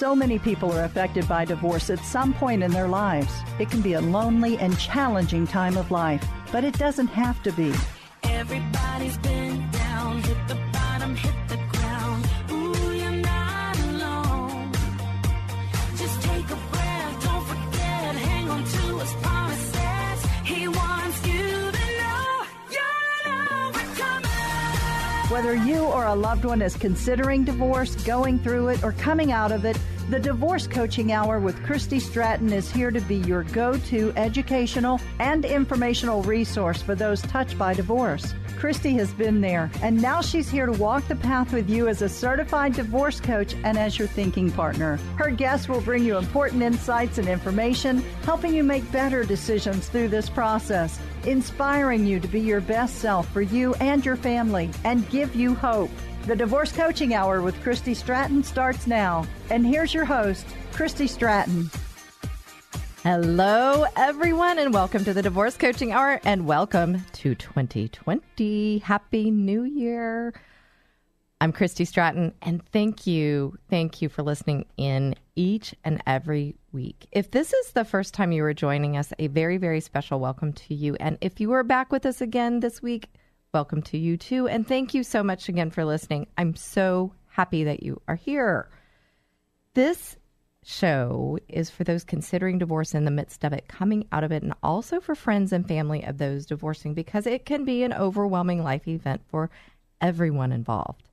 So many people are affected by divorce at some point in their lives. It can be a lonely and challenging time of life, but it doesn't have to be. Everybody's been Whether you or a loved one is considering divorce, going through it, or coming out of it, the Divorce Coaching Hour with Christy Stratton is here to be your go to educational and informational resource for those touched by divorce. Christy has been there, and now she's here to walk the path with you as a certified divorce coach and as your thinking partner. Her guests will bring you important insights and information, helping you make better decisions through this process, inspiring you to be your best self for you and your family, and give you hope. The Divorce Coaching Hour with Christy Stratton starts now. And here's your host, Christy Stratton. Hello, everyone, and welcome to the Divorce Coaching Hour and welcome to 2020. Happy New Year. I'm Christy Stratton, and thank you, thank you for listening in each and every week. If this is the first time you are joining us, a very, very special welcome to you. And if you are back with us again this week, welcome to you too. And thank you so much again for listening. I'm so happy that you are here. This show is for those considering divorce in the midst of it, coming out of it, and also for friends and family of those divorcing because it can be an overwhelming life event for everyone involved.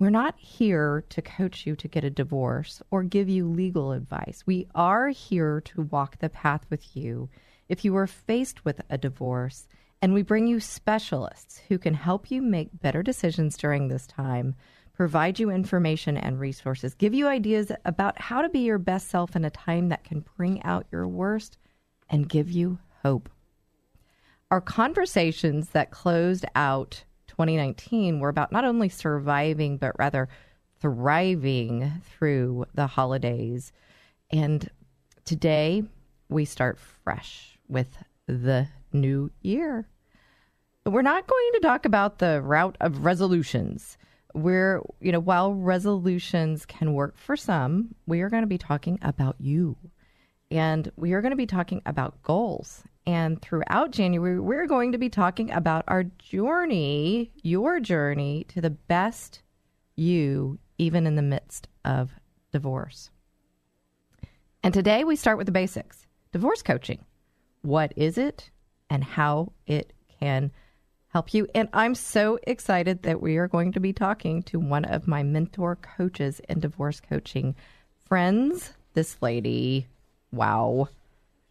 We're not here to coach you to get a divorce or give you legal advice. We are here to walk the path with you if you are faced with a divorce, and we bring you specialists who can help you make better decisions during this time provide you information and resources, give you ideas about how to be your best self in a time that can bring out your worst, and give you hope. Our conversations that closed out 2019 were about not only surviving, but rather thriving through the holidays. And today we start fresh with the new year. We're not going to talk about the route of resolutions we're, you know, while resolutions can work for some, we are going to be talking about you. And we are going to be talking about goals. And throughout January, we're going to be talking about our journey, your journey to the best you, even in the midst of divorce. And today we start with the basics divorce coaching. What is it and how it can help you. And I'm so excited that we are going to be talking to one of my mentor coaches in divorce coaching friends. This lady, wow,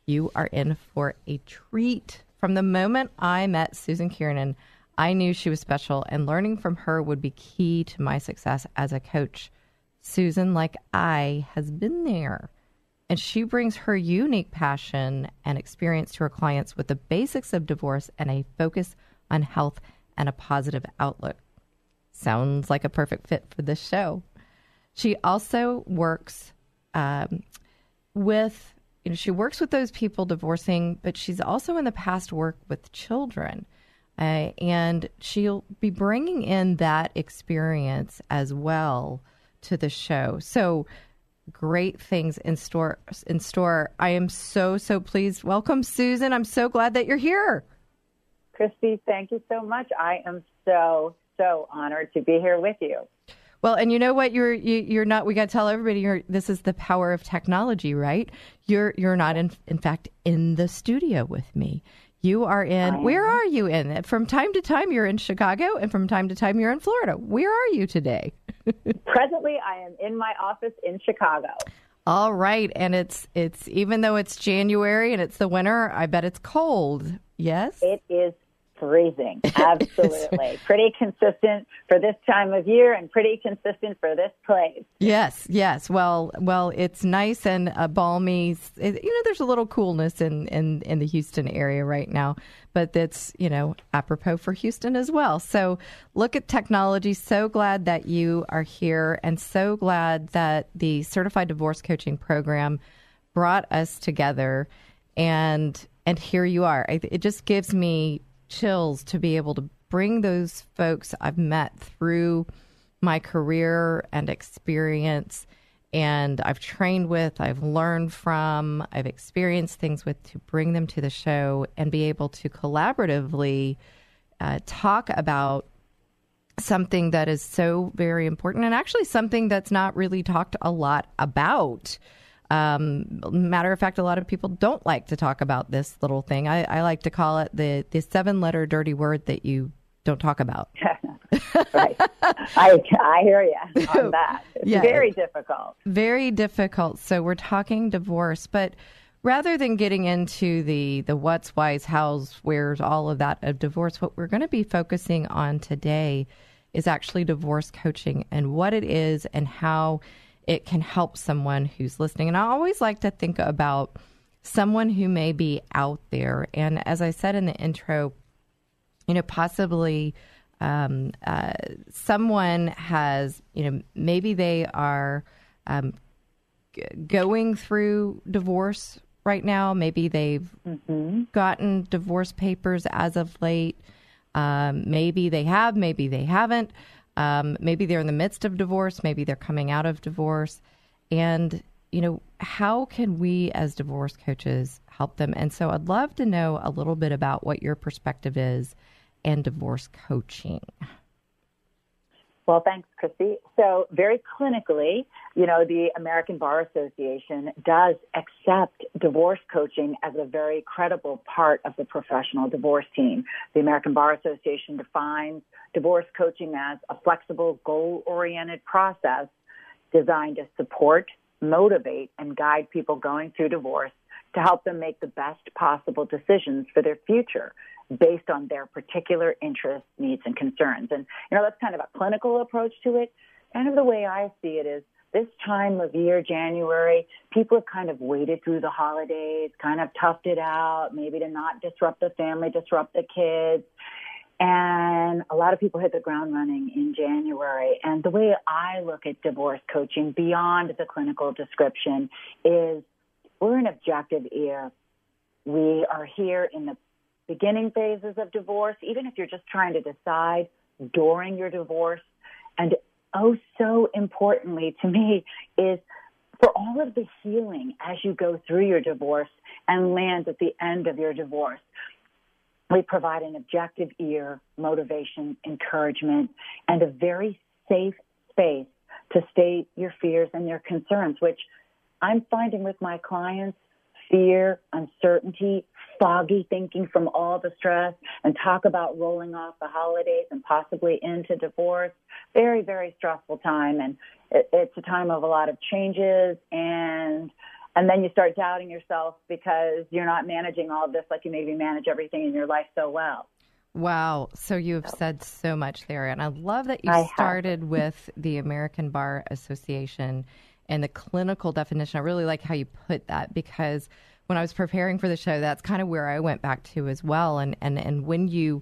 you are in for a treat. From the moment I met Susan Kiernan, I knew she was special, and learning from her would be key to my success as a coach. Susan, like I, has been there. And she brings her unique passion and experience to her clients with the basics of divorce and a focus on health and a positive outlook. Sounds like a perfect fit for this show. She also works um, with, you know, she works with those people divorcing, but she's also in the past worked with children. Uh, and she'll be bringing in that experience as well to the show. So, great things in store in store. I am so so pleased. Welcome Susan. I'm so glad that you're here. Christy, thank you so much. I am so, so honored to be here with you. Well, and you know what? You're you, are you are not. We got to tell everybody. You're. This is the power of technology, right? You're you're not in in fact in the studio with me. You are in. Where are you in? From time to time, you're in Chicago, and from time to time, you're in Florida. Where are you today? Presently, I am in my office in Chicago. All right, and it's it's even though it's January and it's the winter, I bet it's cold. Yes, it is freezing. Absolutely. pretty consistent for this time of year and pretty consistent for this place. Yes, yes. Well, well, it's nice and uh, balmy. It, you know, there's a little coolness in, in, in the Houston area right now, but that's, you know, apropos for Houston as well. So look at technology. So glad that you are here and so glad that the Certified Divorce Coaching Program brought us together and and here you are. It just gives me chills to be able to bring those folks I've met through my career and experience and I've trained with, I've learned from, I've experienced things with to bring them to the show and be able to collaboratively uh, talk about something that is so very important and actually something that's not really talked a lot about. Um, matter of fact, a lot of people don't like to talk about this little thing. I, I like to call it the, the seven letter dirty word that you don't talk about. right. I, I hear you on that. It's Yeah. very difficult. Very difficult. So we're talking divorce, but rather than getting into the the what's, why's, how's, where's, all of that of divorce, what we're going to be focusing on today is actually divorce coaching and what it is and how it can help someone who's listening. And I always like to think about someone who may be out there. And as I said in the intro, you know, possibly um, uh, someone has, you know, maybe they are um, g- going through divorce right now. Maybe they've gotten divorce papers as of late. Um, maybe they have, maybe they haven't. Um, maybe they're in the midst of divorce. Maybe they're coming out of divorce. And, you know, how can we as divorce coaches help them? And so I'd love to know a little bit about what your perspective is and divorce coaching. Well, thanks, Christy. So, very clinically, you know, the American Bar Association does accept divorce coaching as a very credible part of the professional divorce team. The American Bar Association defines divorce coaching as a flexible, goal oriented process designed to support, motivate, and guide people going through divorce to help them make the best possible decisions for their future based on their particular interests, needs, and concerns. And, you know, that's kind of a clinical approach to it. Kind of the way I see it is this time of year, January, people have kind of waited through the holidays, kind of toughed it out, maybe to not disrupt the family, disrupt the kids. And a lot of people hit the ground running in January. And the way I look at divorce coaching beyond the clinical description is we're an objective ear. We are here in the beginning phases of divorce, even if you're just trying to decide during your divorce. And oh, so importantly to me is for all of the healing as you go through your divorce and land at the end of your divorce. We provide an objective ear, motivation, encouragement, and a very safe space to state your fears and your concerns, which I'm finding with my clients fear, uncertainty, foggy thinking from all the stress, and talk about rolling off the holidays and possibly into divorce. Very, very stressful time, and it, it's a time of a lot of changes and. And then you start doubting yourself because you're not managing all of this like you maybe manage everything in your life so well. Wow. So you've said so much there. And I love that you I have. started with the American Bar Association and the clinical definition. I really like how you put that because when I was preparing for the show, that's kind of where I went back to as well. And, and, and when you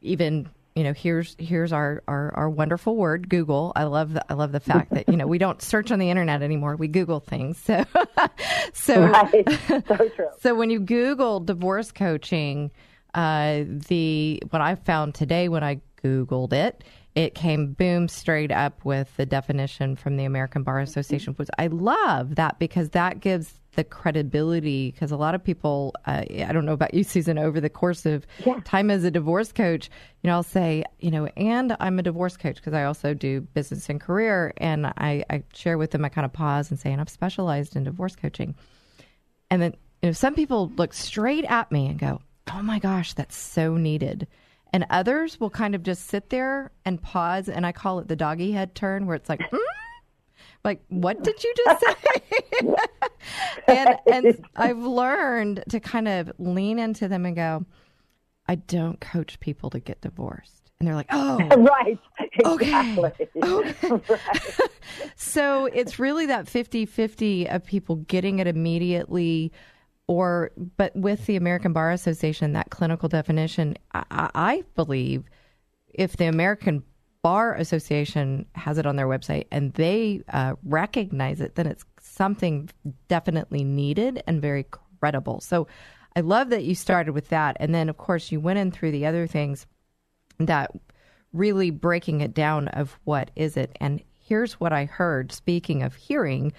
even you know here's here's our, our our wonderful word google i love the, i love the fact that you know we don't search on the internet anymore we google things so so Right. so true. so when you Google divorce coaching, uh, the what I found today when I Googled it, it came boom straight up with the definition from the American Bar Association. Which I love that because that gives the credibility. Because a lot of people, uh, I don't know about you, Susan, over the course of Yeah. time as a divorce coach, you know, I'll say, you know, and I'm a divorce coach because I also do business and career, and I, I share with them. I kind of pause and say, and I've specialized in divorce coaching. And then you know, some people look straight at me and go, "Oh my gosh, that's so needed." And others will kind of just sit there and pause, and I call it the doggy head turn, where it's like, "Hmm?" like, what did you just say? and and I've learned to kind of lean into them and go, I don't coach people to get divorced. And they're like, oh, right. Okay. Exactly. Right. so it's really that 50 50 of people getting it immediately or but with the american bar association that clinical definition i, I believe if the american bar association has it on their website and they uh, recognize it then it's something definitely needed and very credible so i love that you started with that and then of course you went in through the other things that really breaking it down of what is it and here's what i heard speaking of hearing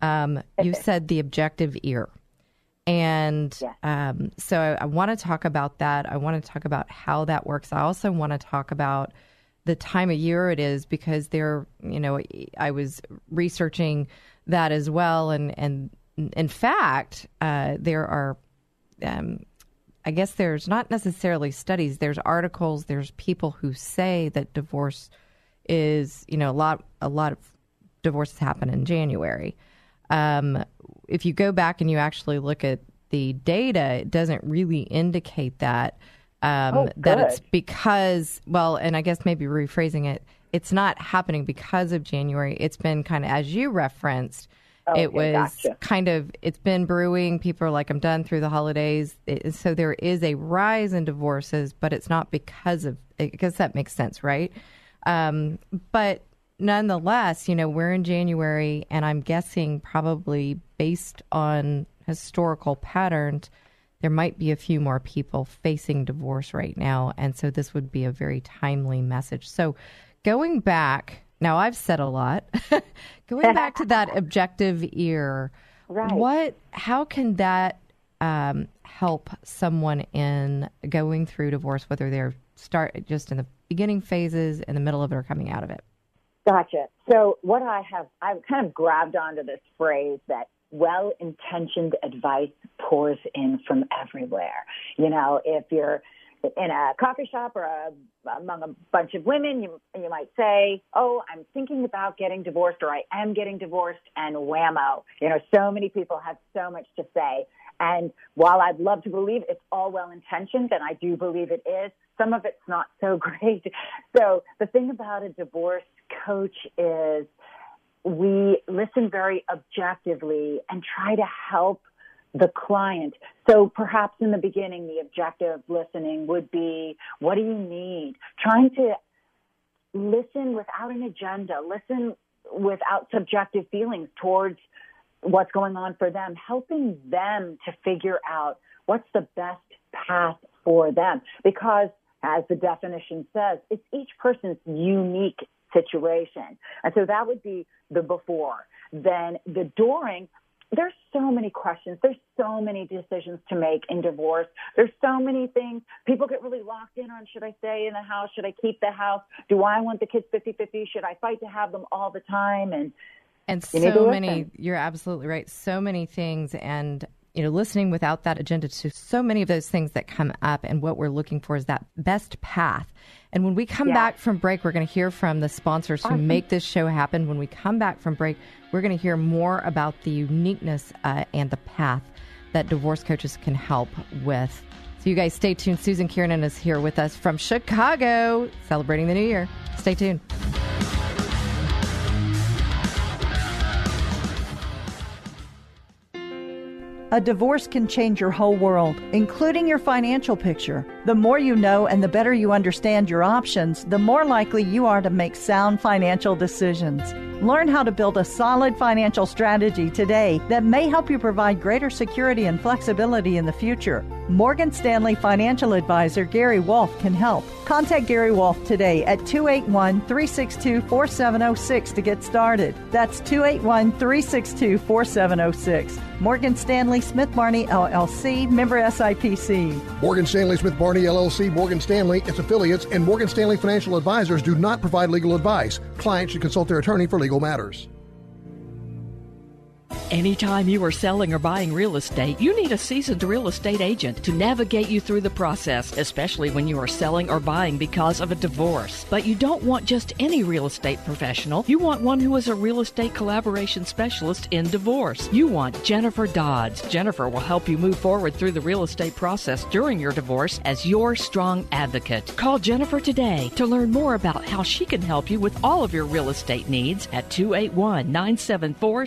um, you said the objective ear and Yeah. um, so I, I want to talk about that. I want to talk about how that works. I also want to talk about the time of year it is because there, you know, I was researching that as well. And, and in fact, uh, there are, um, I guess there's not necessarily studies, there's articles, there's people who say that divorce is, you know, a lot, a lot of divorces happen in January. Um, if you go back and you actually look at the data, it doesn't really indicate that. Um, Oh, that it's because, well, and I guess maybe rephrasing it, it's not happening because of January. It's been kind of, as you referenced, it was gotcha. kind of, it's been brewing. People are like, I'm done through the holidays. It, so there is a rise in divorces, but it's not because of, I guess that makes sense, right? Um, but nonetheless, you know, we're in January, and I'm guessing probably based on historical patterns, there might be a few more people facing divorce right now. And so this would be a very timely message. So going back, now I've said a lot, going back to that objective ear, Right. what, how can that um, help someone in going through divorce, whether they're start just in the beginning phases, in the middle of it, or coming out of it? Gotcha. So what I have, I've kind of grabbed onto this phrase that well-intentioned advice pours in from everywhere. You know, if you're in a coffee shop or a, among a bunch of women, you you might say, "Oh, I'm thinking about getting divorced," or "I am getting divorced," and whammo. You know, so many people have so much to say. And while I'd love to believe it's all well intentioned, and I do believe it is, some of it's not so great. So the thing about a divorce coach is we listen very objectively and try to help the client. So perhaps in the beginning, the objective listening would be, what do you need? Trying to listen without an agenda, listen without subjective feelings towards what's going on for them, helping them to figure out what's the best path for them. Because as the definition says, it's each person's unique situation. And so that would be the before. Then the during, there's so many questions. There's so many decisions to make in divorce. There's so many things. People get really locked in on should I stay in the house? Should I keep the house? Do I want the kids 50 50? Should I fight to have them all the time? And And You need to so many, you're absolutely right. So many things, and you know, listening without that agenda to so many of those things that come up, and what we're looking for is that best path. And when we come Yeah. back from break, we're going to hear from the sponsors who make this show happen. When we come back from break, we're going to hear more about the uniqueness uh, and the path that divorce coaches can help with. So you guys stay tuned. Susan Kiernan is here with us from Chicago, celebrating the new year. Stay tuned. A divorce can change your whole world, including your financial picture. The more you know and the better you understand your options, the more likely you are to make sound financial decisions. Learn how to build a solid financial strategy today that may help you provide greater security and flexibility in the future. Morgan Stanley financial advisor Gary Wolf can help. Contact Gary Wolf today at 281 362 4706 to get started. That's 281 362 4706. Morgan Stanley Smith Barney LLC, member SIPC. Morgan Stanley Smith Barney LLC, Morgan Stanley, its affiliates, and Morgan Stanley Financial Advisors do not provide legal advice. Clients should consult their attorney for legal matters. Anytime you are selling or buying real estate, you need a seasoned real estate agent to navigate you through the process, especially when you are selling or buying because of a divorce. But you don't want just any real estate professional. You want one who is a real estate collaboration specialist in divorce. You want Jennifer Dodds. Jennifer will help you move forward through the real estate process during your divorce as your strong advocate. Call Jennifer today to learn more about how she can help you with all of your real estate needs at 281 974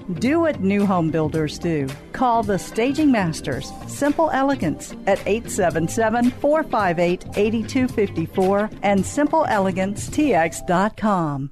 Do what new home builders do. Call the Staging Masters, Simple Elegance, at 877 458 8254 and simpleelegancetx.com.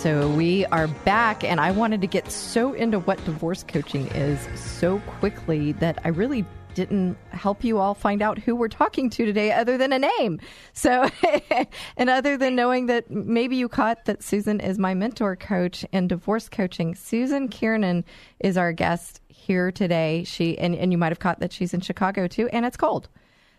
So we are back, and I wanted to get so into what divorce coaching is so quickly that I really didn't help you all find out who we're talking to today other than a name. So, and other than knowing that maybe you caught that Susan is my mentor coach in divorce coaching. Susan Kiernan is our guest here today. She, and, and you might have caught that she's in Chicago too, and it's cold.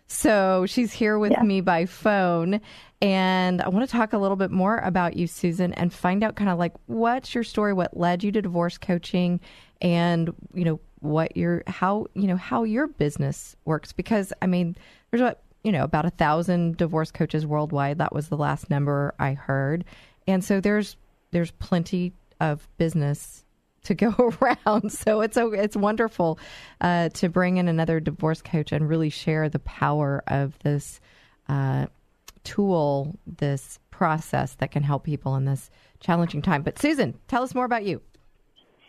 So she's here with Yeah. me by phone. And I want to talk a little bit more about you, Susan, and find out kind of like what's your story, what led you to divorce coaching, and, you know, what your, how, you know, how your business works. Because, I mean, there's what, you know, about a thousand divorce coaches worldwide. That was the last number I heard. And so there's, there's plenty of business to go around. So it's it's wonderful uh, to bring in another divorce coach and really share the power of this uh, tool, this process that can help people in this challenging time. But Susan, tell us more about you.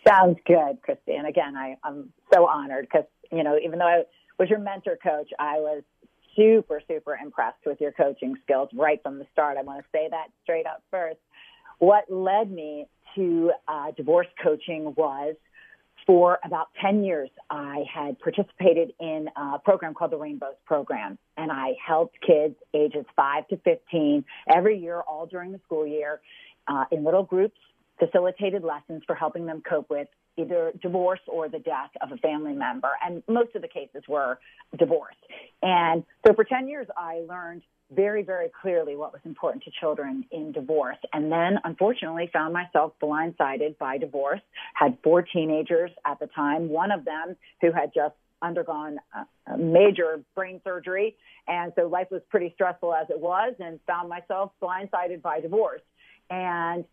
Sounds good, Christy. And again, I, I'm so honored because, you know, even though I was your mentor coach, I was super, super impressed with your coaching skills right from the start. I want to say that straight up first. What led me to uh, divorce coaching was for about 10 years, I had participated in a program called the Rainbows Program, and I helped kids ages 5 to 15 every year, all during the school year, uh, in little groups, facilitated lessons for helping them cope with either divorce or the death of a family member. And most of the cases were divorce. And so for 10 years, I learned very, very clearly what was important to children in divorce. And then, unfortunately, found myself blindsided by divorce. Had four teenagers at the time, one of them who had just undergone a, major brain surgery. And so life was pretty stressful as it was, and found myself blindsided by divorce. And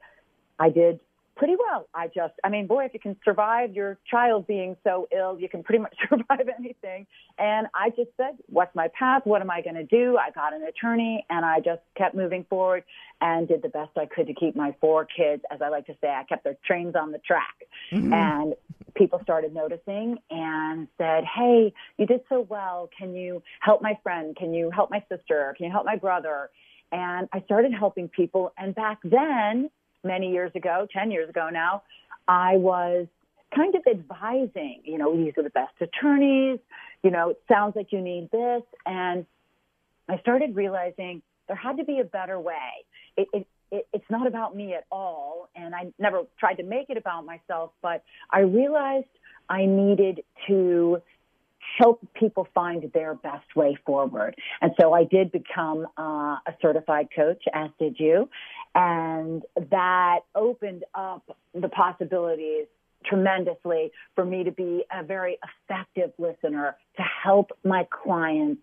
I did pretty well. I just, I mean, boy, if you can survive your child being so ill, you can pretty much survive anything. And I just said, what's my path? What am I going to do? I got an attorney and I just kept moving forward and did the best I could to keep my four kids, as I like to say, I kept their trains on the track. Mm-hmm. And people started noticing and said, Hey, you did so well. Can you help my friend? Can you help my sister? Can you help my brother? And I started helping people. And back then, many years ago, 10 years ago now, I was kind of advising, you know, these are the best attorneys, you know, it sounds like you need this. And I started realizing there had to be a better way. It, it, it, it's not about me at all. And I never tried to make it about myself, but I realized I needed to help people find their best way forward. And so I did become uh, a certified coach, as did you. And that opened up the possibilities tremendously for me to be a very effective listener to help my clients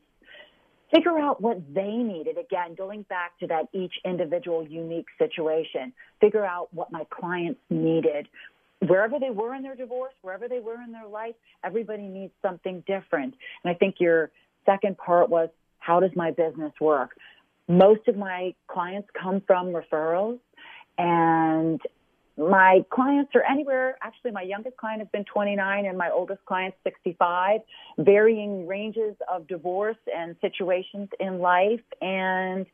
figure out what they needed. Again, going back to that each individual unique situation, figure out what my clients needed wherever they were in their divorce, wherever they were in their life, everybody needs something different. And I think your second part was how does my business work? Most of my clients come from referrals and my clients are anywhere actually my youngest client has been 29 and my oldest client 65 varying ranges of divorce and situations in life and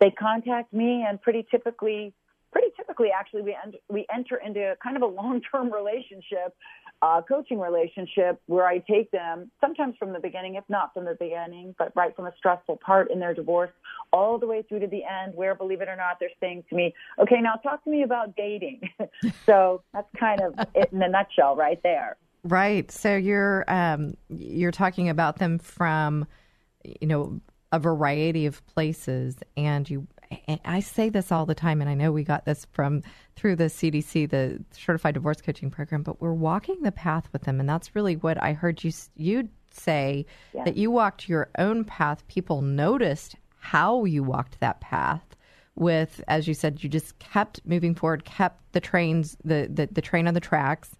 they contact me and pretty typically pretty typically actually we end, we enter into kind of a long-term relationship uh, coaching relationship where I take them sometimes from the beginning, if not from the beginning, but right from a stressful part in their divorce all the way through to the end where, believe it or not, they're saying to me, okay, now talk to me about dating. so that's kind of it in a nutshell right there. Right. So you're um, you're talking about them from, you know, a variety of places, and you. I say this all the time, and I know we got this from through the CDC, the Certified Divorce Coaching Program, but we're walking the path with them, and that's really what I heard you you say Yeah. that you walked your own path. People noticed how you walked that path. With, as you said, you just kept moving forward, kept the trains, the the, the train on the tracks,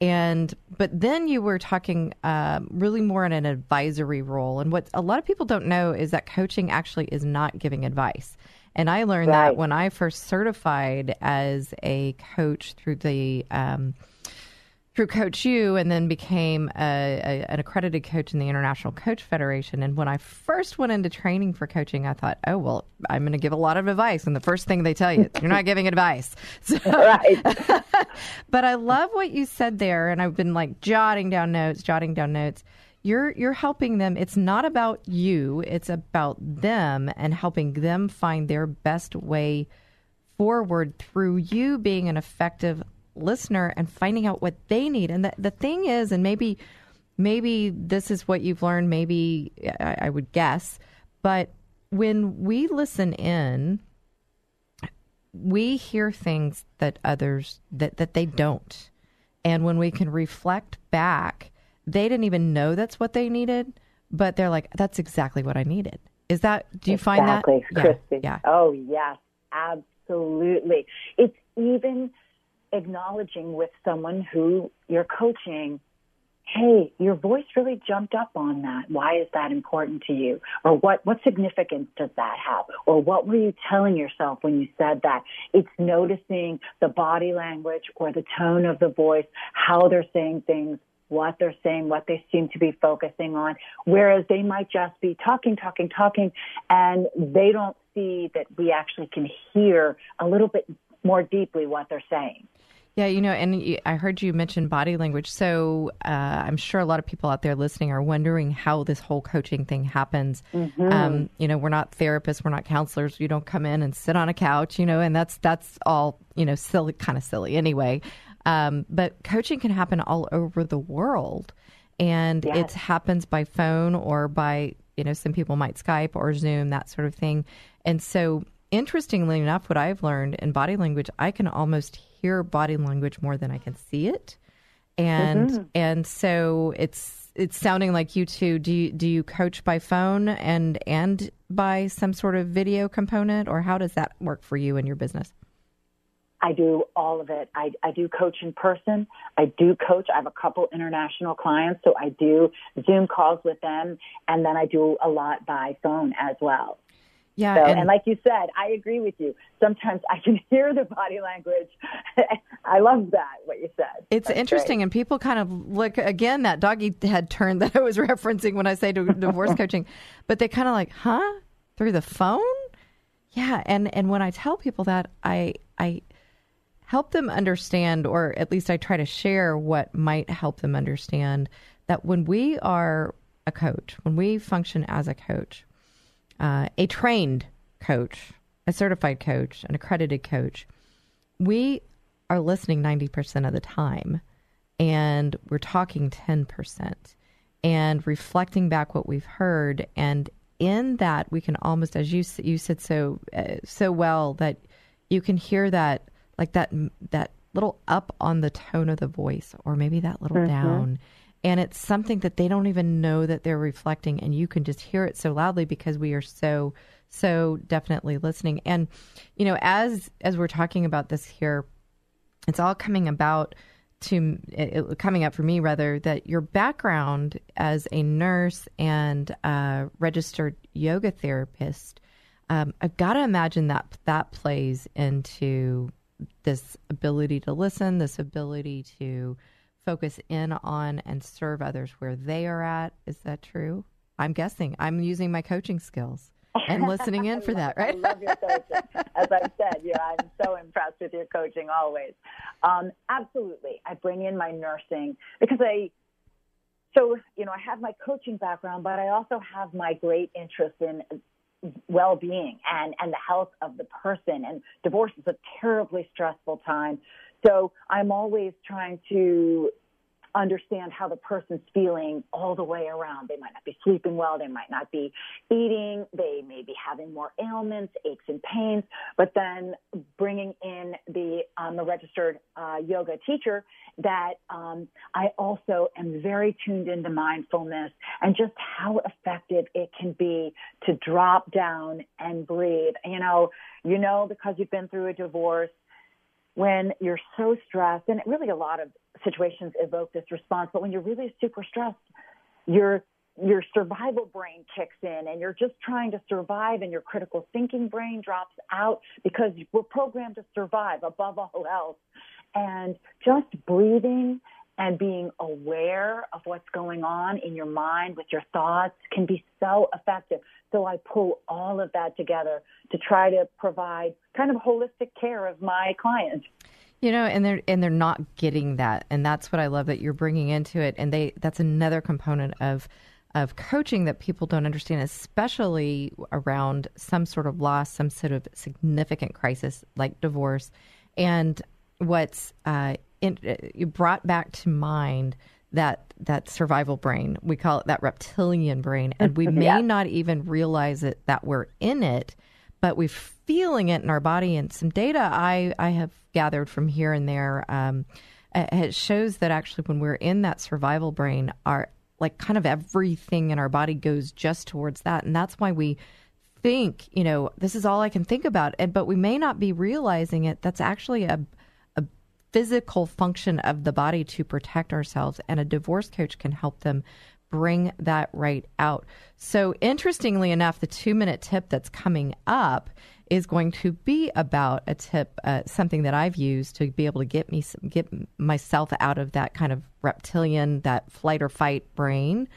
and but then you were talking um, really more in an advisory role. And what a lot of people don't know is that coaching actually is not giving advice. And I learned Right. that when I first certified as a coach through the um, through Coach U, and then became a, a, an accredited coach in the International Coach Federation. And when I first went into training for coaching, I thought, oh well, I'm going to give a lot of advice. And the first thing they tell you, you're not giving advice. So, Right. but I love what you said there, and I've been like jotting down notes, jotting down notes. You're you're helping them. It's not about you. It's about them and helping them find their best way forward through you being an effective listener and finding out what they need. And the the thing is, and maybe maybe this is what you've learned. Maybe I, I would guess, but when we listen in we hear things that others that that they don't and when we can reflect back they didn't even know that's what they needed but they're like that's exactly what i needed is that do you find that exactly, yeah, Christy. yeah Oh, yes, absolutely. It's even acknowledging with someone who you're coaching, hey, your voice really jumped up on that. Why is that important to you? Or what, what significance does that have? Or what were you telling yourself when you said that? It's noticing the body language or the tone of the voice, how they're saying things, what they're saying, what they seem to be focusing on, whereas they might just be talking, talking, talking, and they don't see that we actually can hear a little bit more deeply what they're saying. Yeah, you know, and I heard you mention body language. So uh, I'm sure a lot of people out there listening are wondering how this whole coaching thing happens. Um, you know, we're not therapists, we're not counselors. You don't come in and sit on a couch, you know, and that's that's all you know, silly, kind of silly anyway. Um, but coaching can happen all over the world, and Yes. it happens by phone or by you know, some people might Skype or Zoom, that sort of thing. And so, interestingly enough, what I've learned in body language, I can almost hear body language more than I can see it. And and so it's it's sounding like you two do you, do you coach by phone and and by some sort of video component or how does that work for you in your business? I do all of it. I, I do coach in person. I do coach. I have a couple international clients, so I do Zoom calls with them, and then I do a lot by phone as well. Yeah, So, and- and, like you said, I agree with you. Sometimes I can hear the body language. I love that what you said. It's That's interesting, great. and people kind of look again that doggy head turn that I was referencing when I say to divorce coaching, but they kind of like, huh, through the phone? Yeah, and and when I tell people that, I I help them understand, or at least I try to share what might help them understand that when we are a coach, when we function as a coach, uh, a trained coach, a certified coach, an accredited coach, we are listening 90% of the time and we're talking 10% and reflecting back what we've heard. And in that we can almost as you you said so uh, so well that you can hear that like that that little up on the tone of the voice or maybe that little down and it's something that they don't even know that they're reflecting and you can just hear it so loudly because we are so so definitely listening and you know as as we're talking about this here it's all coming about to it, coming up for me rather that your background as a nurse and a registered yoga therapist. Um, I've got to imagine that that plays into this ability to listen, this ability to focus in on and serve others where they are at. Is that true? I'm guessing. I'm using my coaching skills and listening in for that, right? I love your coaching. As I said, yeah, I'm so impressed with your coaching always. Um, absolutely. I bring in my nursing because I, so, you know, I have my coaching background, but I also have my great interest in well-being and, and the health of the person. And divorce is a terribly stressful time. So I'm always trying to understand how the person's feeling all the way around. They might not be sleeping well. They might not be eating. They may be having more ailments, aches and pains. But then bringing in the, um, the registered uh, yoga teacher that um, I also am very tuned into mindfulness and just how effective it can be to drop down and breathe. You know, you know, because you've been through a divorce, when you're so stressed, and really a lot of situations evoke this response, but when you're really super stressed, your your survival brain kicks in and you're just trying to survive and your critical thinking brain drops out because we're programmed to survive above all else. And just breathing and being aware of what's going on in your mind with your thoughts can be so effective. So I pull all of that together to try to provide kind of holistic care of my clients. You know, and they're and they're not getting that, and that's what I love that you're bringing into it. And they that's another component of of coaching that people don't understand, especially around some sort of loss, some sort of significant crisis like divorce, and what's uh, in, you brought back to mind that that survival brain. We call it that reptilian brain, and we may Yeah. not even realize it that we're in it, but we're feeling it in our body. And some data I I have gathered from here and there, um, uh, it shows that actually when we're in that survival brain, our like kind of everything in our body goes just towards that, and that's why we think you know this is all I can think about, and but we may not be realizing it. That's actually a physical function of the body to protect ourselves, and a divorce coach can help them bring that right out. So, interestingly enough, the two minute tip that's coming up is going to be about a tip, uh, something that I've used to be able to get me get myself out of that kind of reptilian, that flight or fight brain.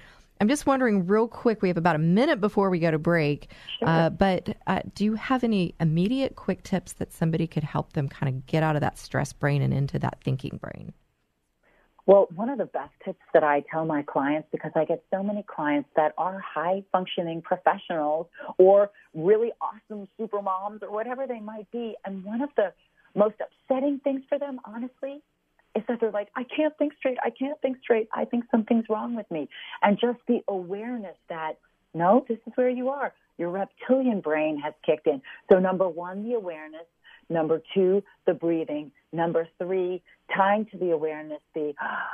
I'm just wondering, real quick, we have about a minute before we go to break. Uh, but uh, do you have any immediate quick tips that somebody could help them kind of get out of that stress brain and into that thinking brain? Well, one of the best tips that I tell my clients, because I get so many clients that are high functioning professionals or really awesome super moms or whatever they might be. And one of the most upsetting things for them, honestly, is that they're like, I can't think straight. I can't think straight. I think something's wrong with me. And just the awareness that, no, this is where you are. Your reptilian brain has kicked in. So, number one, the awareness. Number two, the breathing. Number three, tying to the awareness, the ah,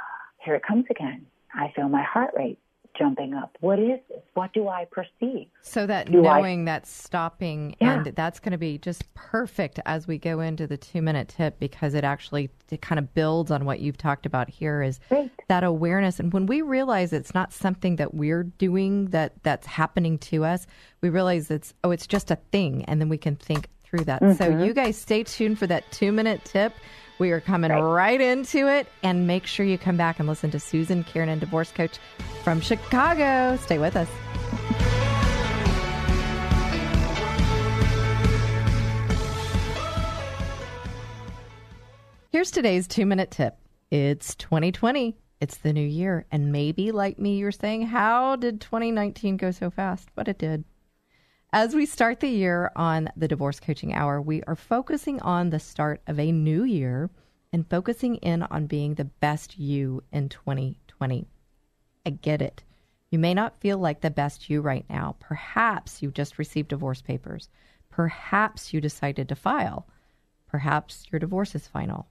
here it comes again. I feel my heart rate jumping up. What is this? What do I perceive? So that Do I- knowing that stopping Yeah. and that's going to be just perfect as we go into the two minute tip because it actually it kind of builds on what you've talked about here is that awareness and when we realize it's not something that we're doing that that's happening to us we realize it's oh it's just a thing and then we can think through that so Mhm. you guys stay tuned for that two minute tip we are coming right. into it and make sure you come back and listen to susan kiernan divorce coach from chicago stay with us Here's today's two minute tip. It's 2020. It's the new year. And maybe, like me, you're saying, how did 2019 go so fast? But it did. As we start the year on the Divorce Coaching Hour, we are focusing on the start of a new year and focusing in on being the best you in 2020. I get it. You may not feel like the best you right now. Perhaps you just received divorce papers. Perhaps you decided to file. Perhaps your divorce is final.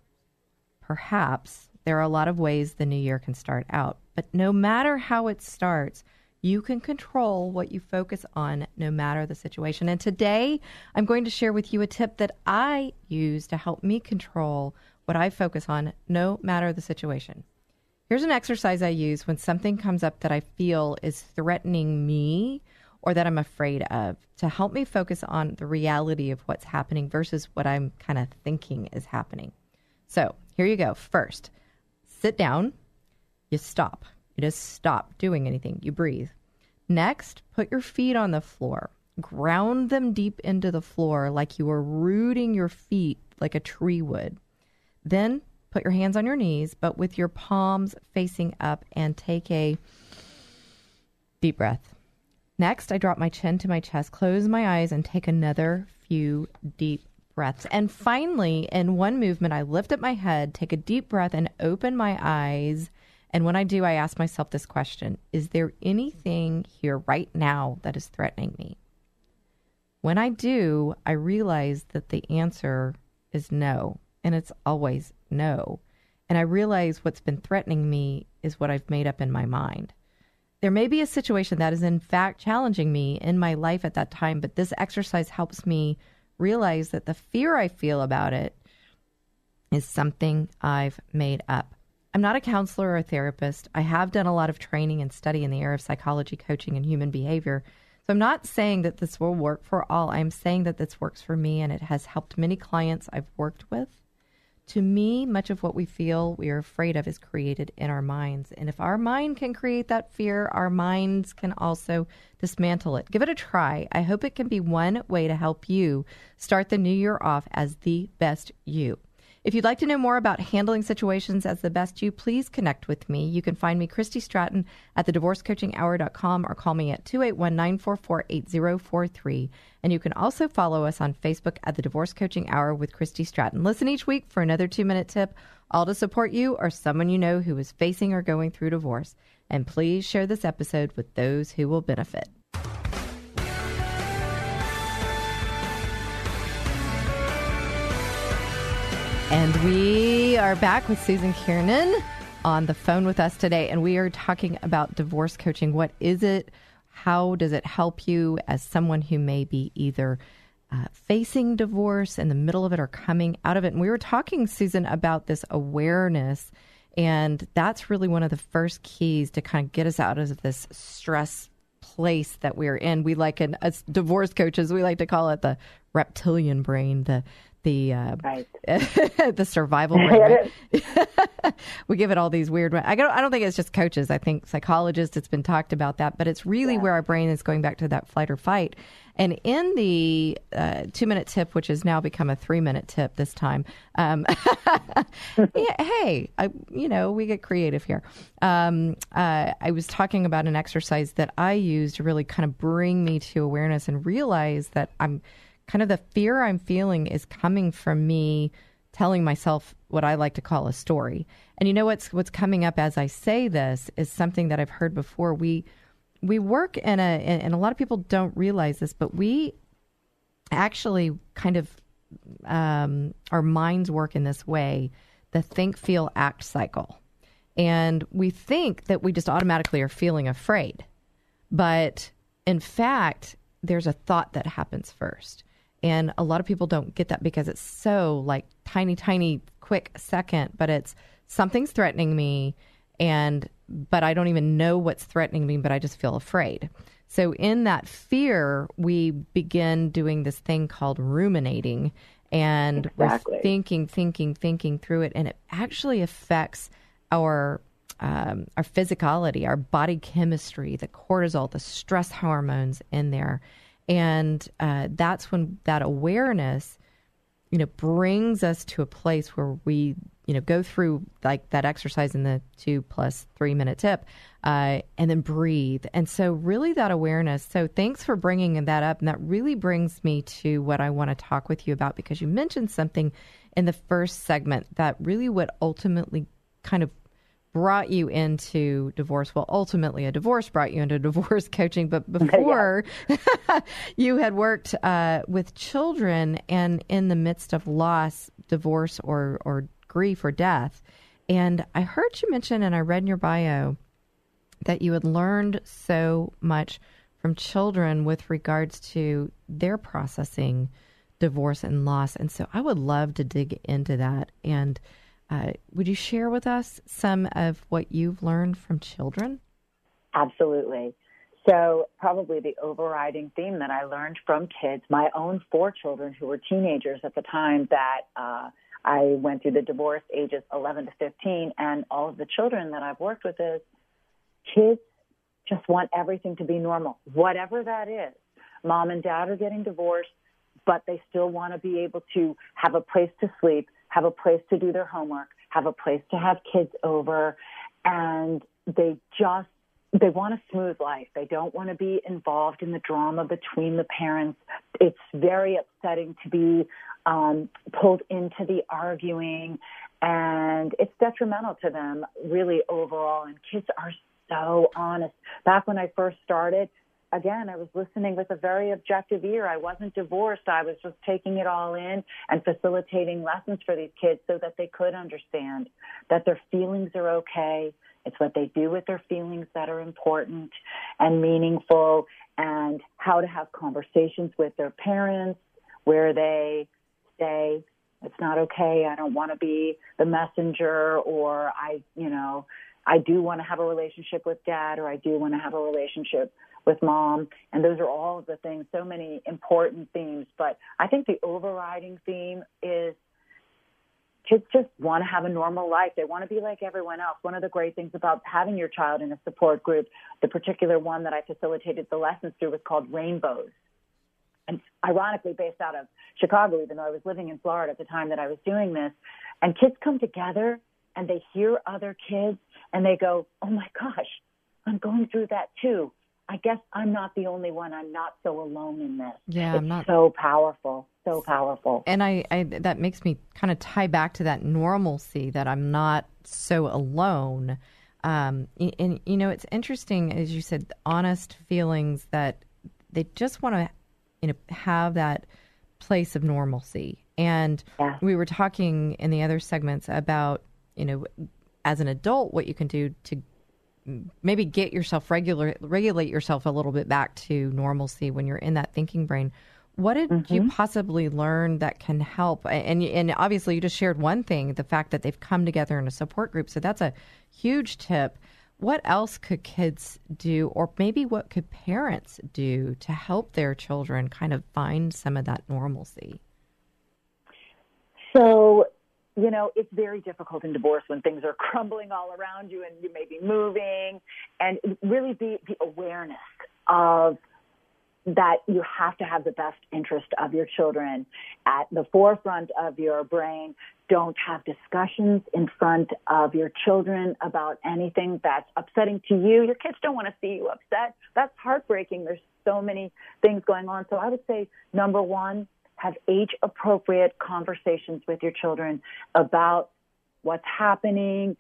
Perhaps there are a lot of ways the new year can start out. But no matter how it starts, you can control what you focus on no matter the situation. And today, I'm going to share with you a tip that I use to help me control what I focus on, no matter the situation. Here's an exercise I use when something comes up that I feel is threatening me or that I'm afraid of to help me focus on the reality of what's happening versus what I'm kind of thinking is happening. So here you go. First, sit down, you stop. You just stop doing anything, you breathe. Next, put your feet on the floor, ground them deep into the floor like you were rooting your feet like a tree would. Then put your hands on your knees, but with your palms facing up, and take a deep breath. Next, I drop my chin to my chest, close my eyes, and take another few deep breaths. And finally, in one movement, I lift up my head, take a deep breath, and open my eyes. And when I do, I ask myself this question Is there anything here right now that is threatening me? When I do, I realize that the answer is no. And it's always no. And I realize what's been threatening me is what I've made up in my mind. There may be a situation that is, in fact, challenging me in my life at that time, but this exercise helps me realize that the fear I feel about it is something I've made up. I'm not a counselor or a therapist. I have done a lot of training and study in the area of psychology, coaching, and human behavior. So I'm not saying that this will work for all. I'm saying that this works for me and it has helped many clients I've worked with. To me, much of what we feel we are afraid of is created in our minds. And if our mind can create that fear, our minds can also dismantle it. Give it a try. I hope it can be one way to help you start the new year off as the best you. If you'd like to know more about handling situations as the best you, please connect with me. You can find me, Christy Stratton, at thedivorcecoachinghour.com or call me at 281 944 8043. And you can also follow us on Facebook at The Divorce Coaching Hour with Christy Stratton. Listen each week for another two minute tip, all to support you or someone you know who is facing or going through divorce. And please share this episode with those who will benefit. And we are back with Susan Kiernan on the phone with us today. And we are talking about divorce coaching. What is it? How does it help you as someone who may be either uh, facing divorce in the middle of it or coming out of it? And we were talking, Susan, about this awareness. And that's really one of the first keys to kind of get us out of this stress place that we're in. We like, an, as divorce coaches, we like to call it the reptilian brain, the the uh, Right. the survival we give it all these weird. I don't. I don't think it's just coaches. I think psychologists. It's been talked about that, but it's really where our brain is going back to that flight or fight. And in the uh, two minute tip, which has now become a three minute tip this time, um, yeah, hey, I, you know, we get creative here. Um, uh, I was talking about an exercise that I use to really kind of bring me to awareness and realize that I'm kind of the fear I'm feeling is coming from me telling myself what I like to call a story. And you know what's what's coming up as I say this is something that I've heard before. We we work in a and a lot of people don't realize this, but we actually kind of um, our minds work in this way, the think, feel, act cycle. And we think that we just automatically are feeling afraid. But in fact, there's a thought that happens first. And a lot of people don't get that because it's so like tiny, tiny, quick second, but it's something's threatening me and but I don't even know what's threatening me, but I just feel afraid. So in that fear, we begin doing this thing called ruminating and Exactly. we're thinking, thinking, thinking through it, and it actually affects our um, our physicality, our body chemistry, the cortisol, the stress hormones in there, and uh, that's when that awareness, you know, brings us to a place where we, you know, go through like that exercise in the two plus three minute tip, uh, and then breathe. And so, really, that awareness. So, thanks for bringing that up, and that really brings me to what I want to talk with you about because you mentioned something in the first segment that really what ultimately kind of brought you into divorce. Well, ultimately, a divorce brought you into divorce coaching, but before you had worked uh, with children and in the midst of loss, divorce, or or grief or death. And I heard you mention, and I read in your bio that you had learned so much from children with regards to their processing divorce and loss. And so I would love to dig into that and Uh, would you share with us some of what you've learned from children? Absolutely. So, probably the overriding theme that I learned from kids, my own four children who were teenagers at the time that uh, I went through the divorce ages 11 to 15, and all of the children that I've worked with is kids just want everything to be normal, whatever that is. Mom and dad are getting divorced, but they still want to be able to have a place to sleep, have a place to do their homework, have a place to have kids over, and they just they want a smooth life. They don't want to be involved in the drama between the parents. It's very upsetting to be um, pulled into the arguing, and it's detrimental to them really overall. And kids are so honest. Back when I first started, again, I was listening with a very objective ear. I wasn't divorced. I was just taking it all in and facilitating lessons for these kids so that they could understand that their feelings are okay. It's what they do with their feelings that are important and meaningful and how to have conversations with their parents where they say, it's not okay. I don't want to be the messenger or I, you know, I do want to have a relationship with dad or I do want to have a relationship with mom. And those are all of the things, so many important themes. But I think the overriding theme is kids just want to have a normal life. They want to be like everyone else. One of the great things about having your child in a support group, the particular one that I facilitated the lessons through was called Rainbows. And ironically based out of Chicago, even though I was living in Florida at the time that I was doing this. And kids come together and they hear other kids and they go, oh my gosh, I'm going through that too. I guess I'm not the only one. I'm not so alone in this. Yeah, it's I'm not so powerful, so powerful. And I, I that makes me kind of tie back to that normalcy that I'm not so alone. Um, and, and you know, it's interesting as you said, honest feelings that they just want to, you know, have that place of normalcy. And Yeah. we were talking in the other segments about, you know, as an adult, what you can do to maybe get yourself regular regulate yourself a little bit back to normalcy when you're in that thinking brain. What did you mm-hmm. possibly learn that can help? And and obviously you just shared one thing, the fact that they've come together in a support group. So that's a huge tip. What else could kids do or maybe what could parents do to help their children kind of find some of that normalcy? So, you know, it's very difficult in divorce when things are crumbling all around you and you may be moving and really be the awareness of that you have to have the best interest of your children at the forefront of your brain. Don't have discussions in front of your children about anything that's upsetting to you. Your kids don't want to see you upset. That's heartbreaking. There's so many things going on. So I would say number one, have age appropriate conversations with your children about what's happening.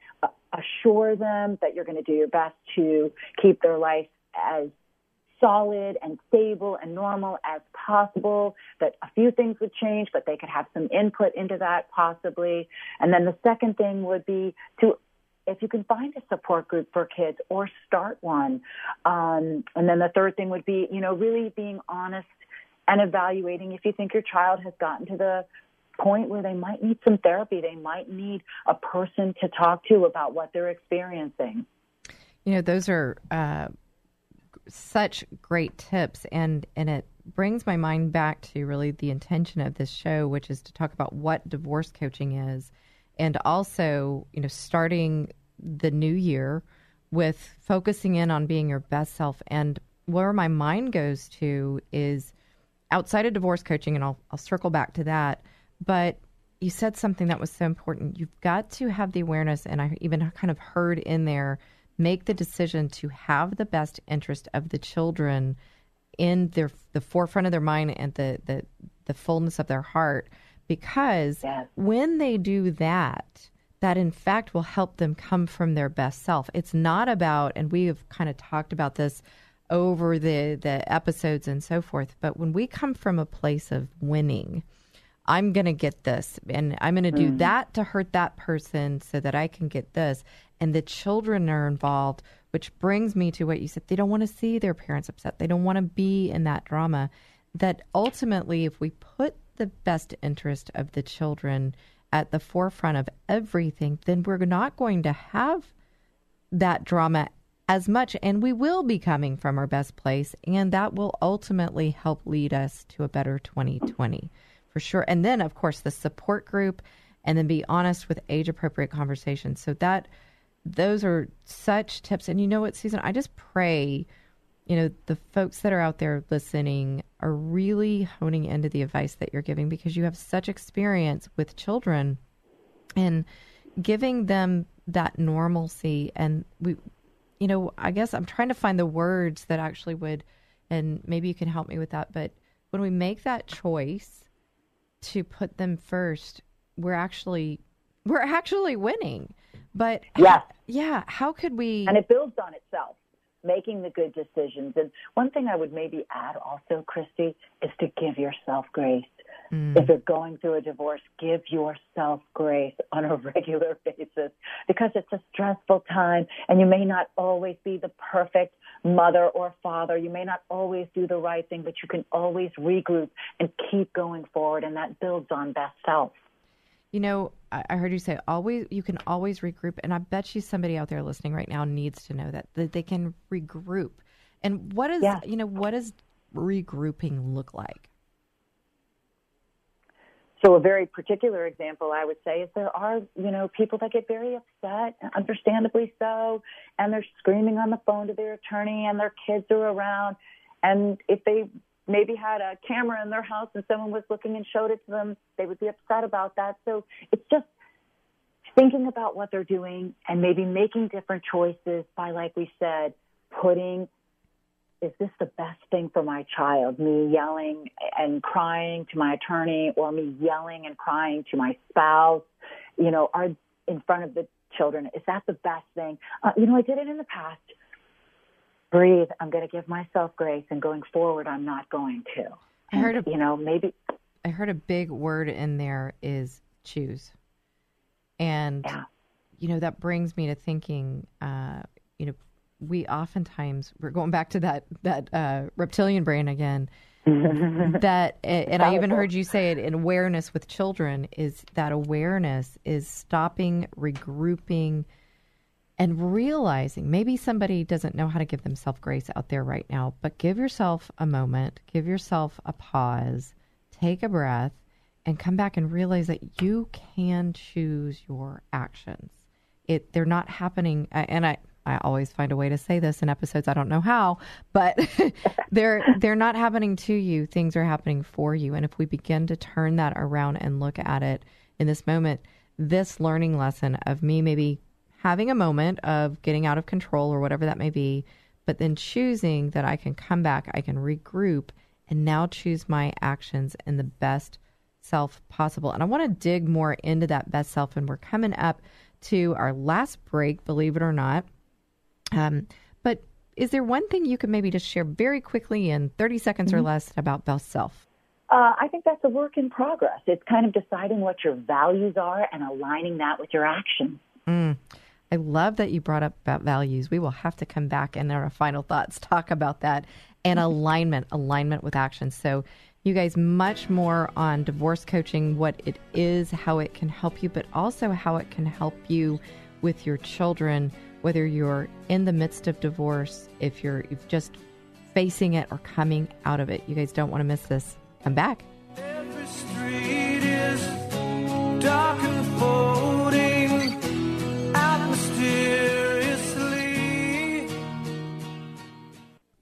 Assure them that you're going to do your best to keep their life as solid and stable and normal as possible, that a few things would change, but they could have some input into that possibly. And then the second thing would be to if you can find a support group for kids or start one. Um, and then the third thing would be, you know, really being honest and evaluating if you think your child has gotten to the point where they might need some therapy, they might need a person to talk to about what they're experiencing. You know, those are uh, such great tips, and and it brings my mind back to really the intention of this show, which is to talk about what divorce coaching is, and also you know starting the new year with focusing in on being your best self. And where my mind goes to is outside of divorce coaching, and I'll I'll circle back to that, but you said something that was so important. You've got to have the awareness, and I even kind of heard in there, make the decision to have the best interest of the children in their the forefront of their mind and the the, the fullness of their heart, because when they do that, that in fact will help them come from their best self. It's not about, and we have kind of talked about this over the the episodes and so forth, but when we come from a place of winning I'm going to get this and I'm going to do Mm. that to hurt that person so that I can get this. And the children are involved, which brings me to what you said. They don't want to see their parents upset. They don't want to be in that drama. That ultimately, if we put the best interest of the children at the forefront of everything, then we're not going to have that drama as much and we will be coming from our best place and that will ultimately help lead us to a better 2020 for sure. And then of course the support group and then be honest with age appropriate conversations. So that those are such tips. And you know what susan? I just pray you know the folks that are out there listening are really honing into the advice that you're giving because you have such experience with children and giving them that normalcy. And we you know i guess i'm trying to find the words that actually would and maybe you can help me with that but when we make that choice to put them first we're actually we're actually winning. But Yes. yeah how could we and it builds on itself making the good decisions. And one thing i would maybe add also christy is to give yourself grace Mm. if you're going through a divorce give yourself grace on a regular basis because it's a stressful time and you may not always be the perfect mother or father you may not always do the right thing but you can always regroup and keep going forward and that builds on best self You know, I I heard you say always. You can always regroup, and I bet you somebody out there listening right now needs to know that that they can regroup. And what is you know what does regrouping look like? So a very particular example I would say is there are, you know, people that get very upset, understandably so, and they're screaming on the phone to their attorney and their kids are around. And if they maybe had a camera in their house and someone was looking and showed it to them, they would be upset about that. So it's just thinking about what they're doing and maybe making different choices by, like we said, putting is this the best thing for my child? Me yelling and crying to my attorney or me yelling and crying to my spouse, you know, are in front of the children. Is that the best thing? Uh, you know, I did it in the past. Breathe. I'm going to give myself grace and going forward, I'm not going to. I heard a, You know, maybe, I heard a big word in there is choose, and yeah. you know that brings me to thinking. Uh, you know, we oftentimes we're going back to that that uh, reptilian brain again. that and I even heard you say it in awareness with children is that awareness is stopping, regrouping, and realizing maybe somebody doesn't know how to give themselves grace out there right now, but give yourself a moment, give yourself a pause, take a breath, and come back and realize that you can choose your actions. It they're not happening, and I I always find a way to say this in episodes. I don't know how, but they're they're not happening to you. Things are happening for you. And if we begin to turn that around and look at it in this moment, this learning lesson of me maybe having a moment of getting out of control or whatever that may be, but then choosing that I can come back, I can regroup, and now choose my actions in the best self possible. And I want to dig more into that best self, and we're coming up to our last break, believe it or not. Um, but is there one thing you could maybe just share very quickly in 30 seconds or less about best self? Uh, I think that's a work in progress. It's kind of deciding what your values are and aligning that with your actions. Mm. I love that you brought up about values. We will have to come back and in our final thoughts talk about that and alignment, alignment with action. So, you guys, much more on divorce coaching, what it is, how it can help you, but also how it can help you with your children, whether you're in the midst of divorce, if you're just facing it or coming out of it. You guys don't want to miss this. Come back. Every street is dark and folding.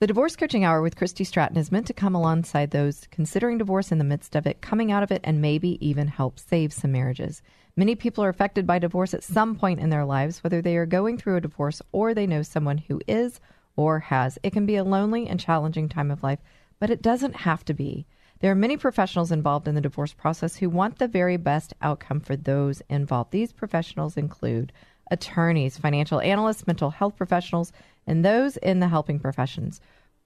The Divorce Coaching Hour with Christy Stratton is meant to come alongside those considering divorce in the midst of it, coming out of it, and maybe even help save some marriages. Many people are affected by divorce at some point in their lives, whether they are going through a divorce or they know someone who is or has. It can be a lonely and challenging time of life, but it doesn't have to be. There are many professionals involved in the divorce process who want the very best outcome for those involved. These professionals include attorneys, financial analysts, mental health professionals, and those in the helping professions.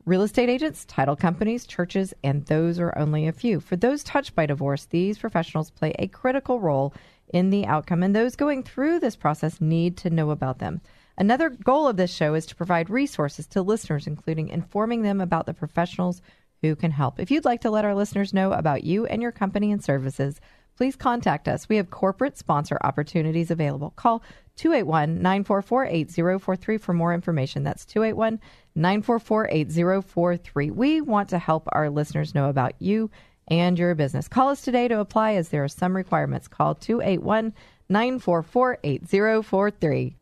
Real estate agents, title companies, churches, and those are only a few. For those touched by divorce, these professionals play a critical role in the outcome, and those going through this process need to know about them. Another goal of this show is to provide resources to listeners, including informing them about the professionals who can help. If you'd like to let our listeners know about you and your company and services, please contact us. We have corporate sponsor opportunities available. Call 281 944 8043 for more information. That's 281 944 8043. We want to help our listeners know about you and your business. Call us today to apply as there are some requirements. Call 281 944 8043.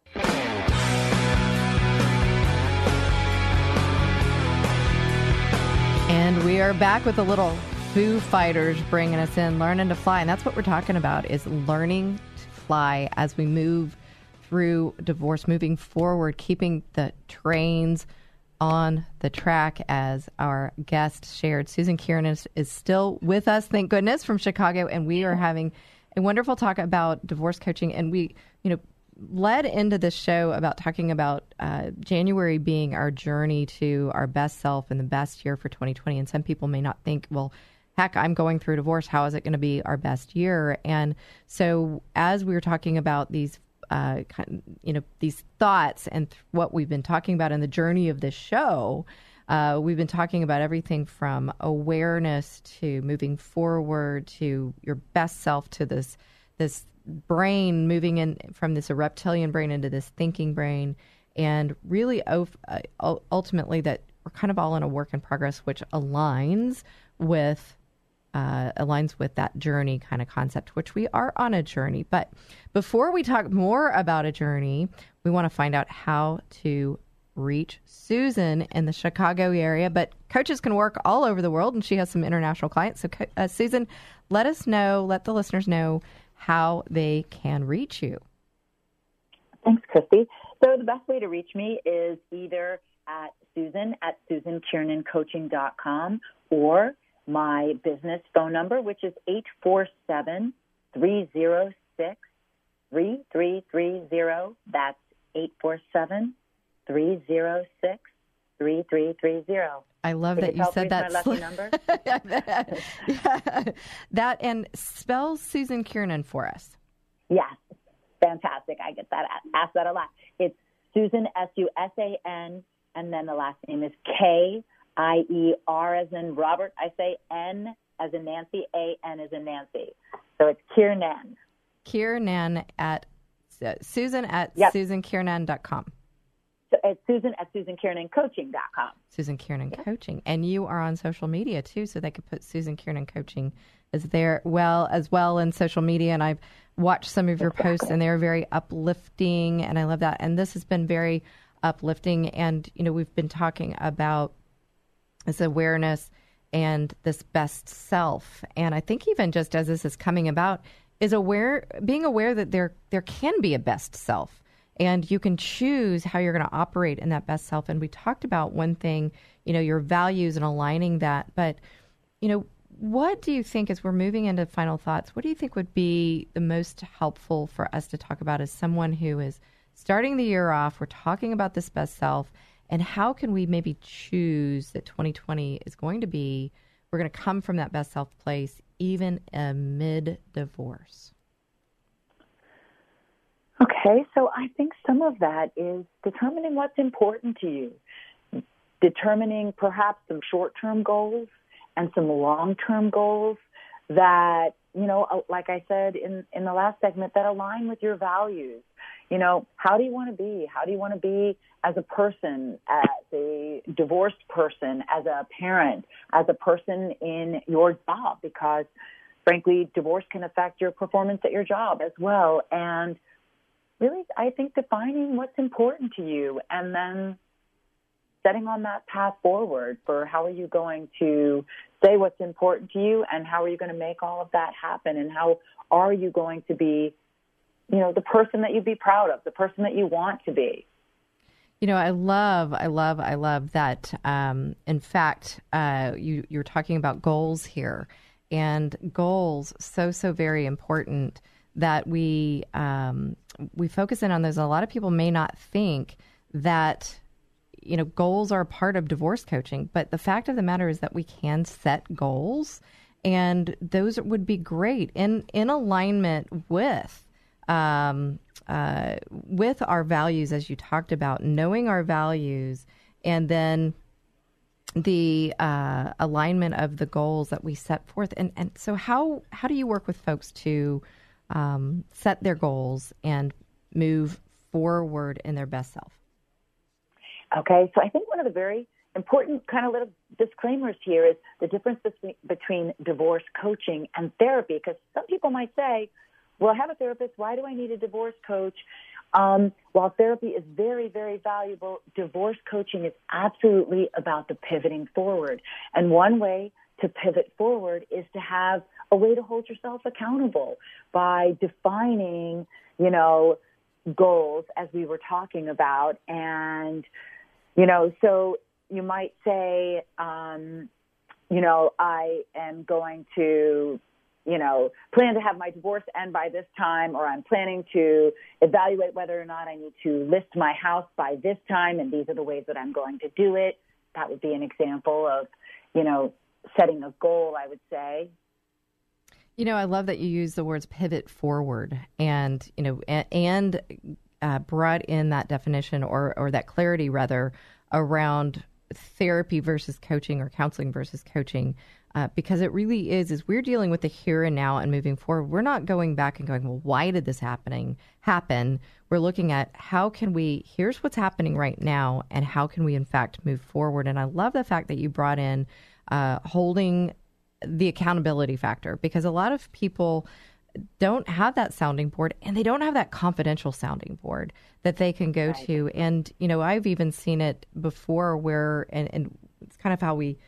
And we are back with a little Foo Fighters bringing us in, learning to fly. And that's what we're talking about is learning to fly as we move through divorce, moving forward, keeping the trains on the track as our guest shared. Susan Kiernan is, is still with us, thank goodness, from Chicago. And we are having a wonderful talk about divorce coaching. And we, you know, led into this show about talking about uh, January being our journey to our best self and the best year for 2020. And some people may not think, well, heck, I'm going through divorce. How is it going to be our best year? And so, as we were talking about these, uh, you know, these thoughts and th- what we've been talking about in the journey of this show, uh, we've been talking about everything from awareness to moving forward to your best self to this this brain moving in from this reptilian brain into this thinking brain, and really uh, ultimately that we're kind of all in a work in progress, which aligns with uh, aligns with that journey kind of concept, which we are on a journey. But before we talk more about a journey, we want to find out how to reach Susan in the Chicago area. But coaches can work all over the world, and she has some international clients. So, uh, Susan, let us know, let the listeners know how they can reach you. Thanks, Christy. So the best way to reach me is either at Susan at SusanKiernanCoaching.com or my business phone number, which is 847 306 3330. That's 847 306 3330. I love that you said that. My lucky number. yeah. That and spell Susan Kiernan for us. Yes, fantastic. I get that asked that a lot. It's Susan S U S A N, and then the last name is K I E R as in Robert. I say N as in Nancy, A N as in Nancy. So it's Kiernan. Kiernan at uh, Susan at yep. SusanKiernan.com. So it's Susan at SusanKiernanCoaching.com. Susan Kiernan yeah. Coaching. And you are on social media too, so they could put Susan Kiernan Coaching as there well as well in social media. And I've watched some of your exactly. posts and they're very uplifting and I love that. And this has been very uplifting and you know, we've been talking about this awareness and this best self. And I think even just as this is coming about, is aware being aware that there there can be a best self. And you can choose how you're going to operate in that best self. And we talked about one thing you know your values and aligning that. But you know what do you think as we're moving into final thoughts what do you think would be the most helpful for us to talk about as someone who is starting the year off we're talking about this best self and how can we maybe choose that 2020 is going to be we're going to come from that best self place even amid divorce? Okay so i think some of that is determining what's important to you determining perhaps some short-term goals and some long-term goals that you know like i said in in the last segment that align with your values you know, how do you want to be? How do you want to be as a person, as a divorced person, as a parent, as a person in your job? Because frankly, divorce can affect your performance at your job as well. And really, I think defining what's important to you and then setting on that path forward for how are you going to say what's important to you and how are you going to make all of that happen and how are you going to be you know, the person that you'd be proud of, the person that you want to be. You know, I love, I love, I love that. Um, in fact, uh, you you're talking about goals here, and goals so so very important that we um, we focus in on those. A lot of people may not think that you know goals are a part of divorce coaching, but the fact of the matter is that we can set goals, and those would be great in in alignment with um, uh, with our values, as you talked about, knowing our values, and then the uh, alignment of the goals that we set forth. And, and so, how, how do you work with folks to um, set their goals and move forward in their best self? Okay, so I think one of the very important kind of little disclaimers here is the difference between, between divorce coaching and therapy. Because some people might say, well, I have a therapist. Why do I need a divorce coach? Um, while therapy is very, very valuable, divorce coaching is absolutely about the pivoting forward. And one way to pivot forward is to have a way to hold yourself accountable by defining, you know, goals as we were talking about. And, you know, so you might say, um, you know, I am going to, you know, plan to have my divorce end by this time, or I'm planning to evaluate whether or not I need to list my house by this time, and these are the ways that I'm going to do it. That would be an example of, you know, setting a goal, I would say. You know, I love that you use the words pivot forward and, you know, and, and uh, brought in that definition or, or that clarity rather around therapy versus coaching or counseling versus coaching uh, because it really is is we're dealing with the here and now and moving forward we're not going back and going well why did this happening happen we're looking at how can we here's what's happening right now and how can we in fact move forward and i love the fact that you brought in uh, holding the accountability factor because a lot of people don't have that sounding board and they don't have that confidential sounding board that they can go right. to. And, you know, I've even seen it before where, and, and it's kind of how we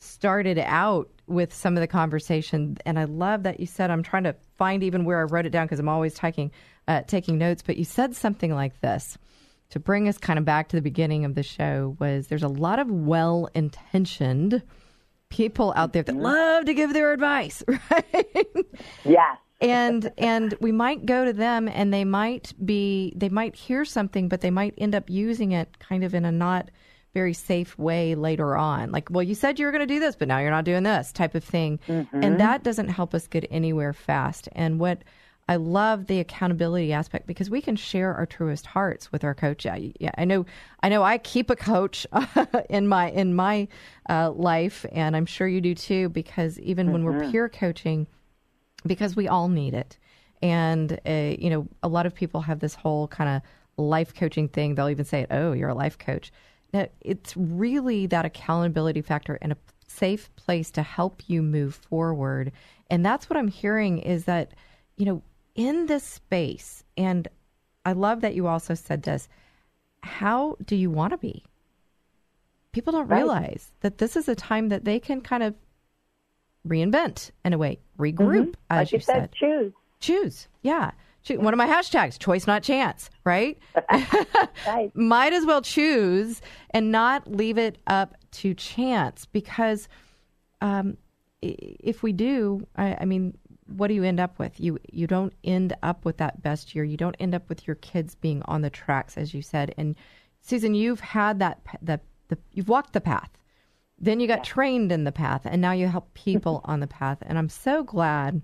started out with some of the conversation. And I love that you said, I'm trying to find even where I wrote it down because I'm always taking, uh, taking notes, but you said something like this to bring us kind of back to the beginning of the show was there's a lot of well intentioned people out there that mm-hmm. love to give their advice, right? Yeah. and and we might go to them and they might be they might hear something but they might end up using it kind of in a not very safe way later on like well you said you were going to do this but now you're not doing this type of thing mm-hmm. and that doesn't help us get anywhere fast and what I love the accountability aspect because we can share our truest hearts with our coach. I, yeah, I know. I know. I keep a coach in my in my uh, life, and I'm sure you do too. Because even mm-hmm. when we're mm-hmm. peer coaching, because we all need it. And, uh, you know, a lot of people have this whole kind of life coaching thing. They'll even say, oh, you're a life coach. Now, it's really that accountability factor and a safe place to help you move forward. And that's what I'm hearing is that, you know, in this space, and I love that you also said this, how do you want to be? People don't right. realize that this is a time that they can kind of reinvent in a way, regroup, mm-hmm. as like you, said, said. Choose. Choose. Yeah. One of my hashtags, choice, not chance, right? right. Might as well choose and not leave it up to chance because um, if we do, I, I mean, what do you end up with? You you don't end up with that best year. You don't end up with your kids being on the tracks, as you said. And Susan, you've had that the, the you've walked the path then you got yeah. trained in the path, and now you help people on the path. And I'm so glad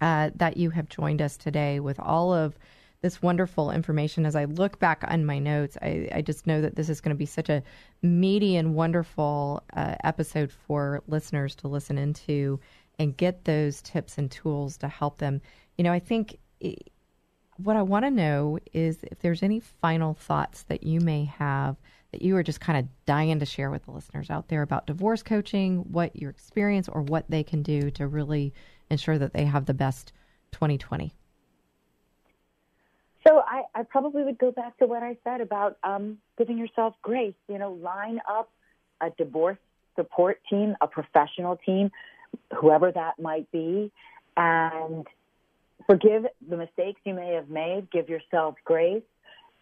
uh, that you have joined us today with all of this wonderful information. As I look back on my notes, I, I just know that this is going to be such a meaty and wonderful uh, episode for listeners to listen into and get those tips and tools to help them. You know, I think. It, what I want to know is if there's any final thoughts that you may have that you are just kind of dying to share with the listeners out there about divorce coaching, what your experience or what they can do to really ensure that they have the best 2020? So I, I probably would go back to what I said about um, giving yourself grace. You know, line up a divorce support team, a professional team, whoever that might be, and forgive the mistakes you may have made. Give yourself grace.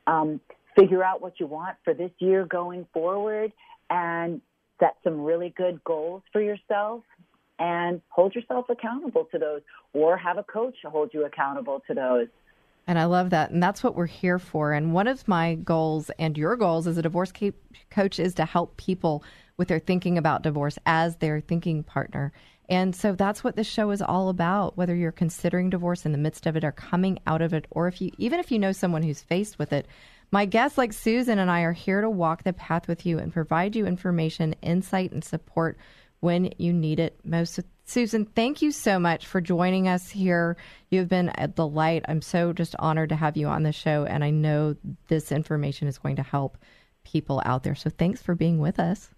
Um, figure out what you want for this year going forward and set some really good goals for yourself and hold yourself accountable to those or have a coach hold you accountable to those. And I love that. And that's what we're here for. And one of my goals and your goals as a divorce coach is to help people with their thinking about divorce as their thinking partner. And so that's what this show is all about. Whether you're considering divorce in the midst of it or coming out of it, or if you, even if you know someone who's faced with it, My guests, like Susan and I, are here to walk the path with you and provide you information, insight, and support when you need it most. Susan, thank you so much for joining us here. You've been a delight. I'm so just honored to have you on the show, and I know this information is going to help people out there. So thanks for being with us.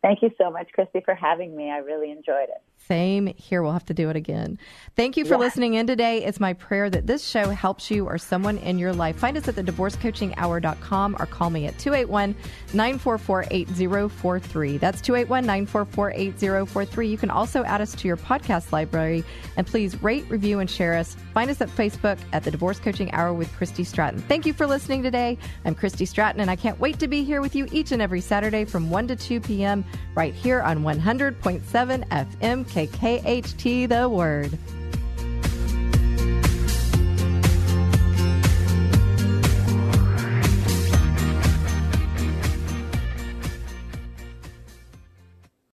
Thank you so much, Christy, for having me. I really enjoyed it. Same here. We'll have to do it again. Thank you for Yeah. listening in today. It's my prayer that this show helps you or someone in your life. Find us at the divorcecoachinghour.com or call me at 281 944 8043. That's 281 944 8043. You can also add us to your podcast library and please rate, review, and share us. Find us at Facebook at the Divorce Coaching Hour with Christy Stratton. Thank you for listening today. I'm Christy Stratton, and I can't wait to be here with you each and every Saturday from 1 to 2 p.m. right here on 100.7 FM KKHT The Word.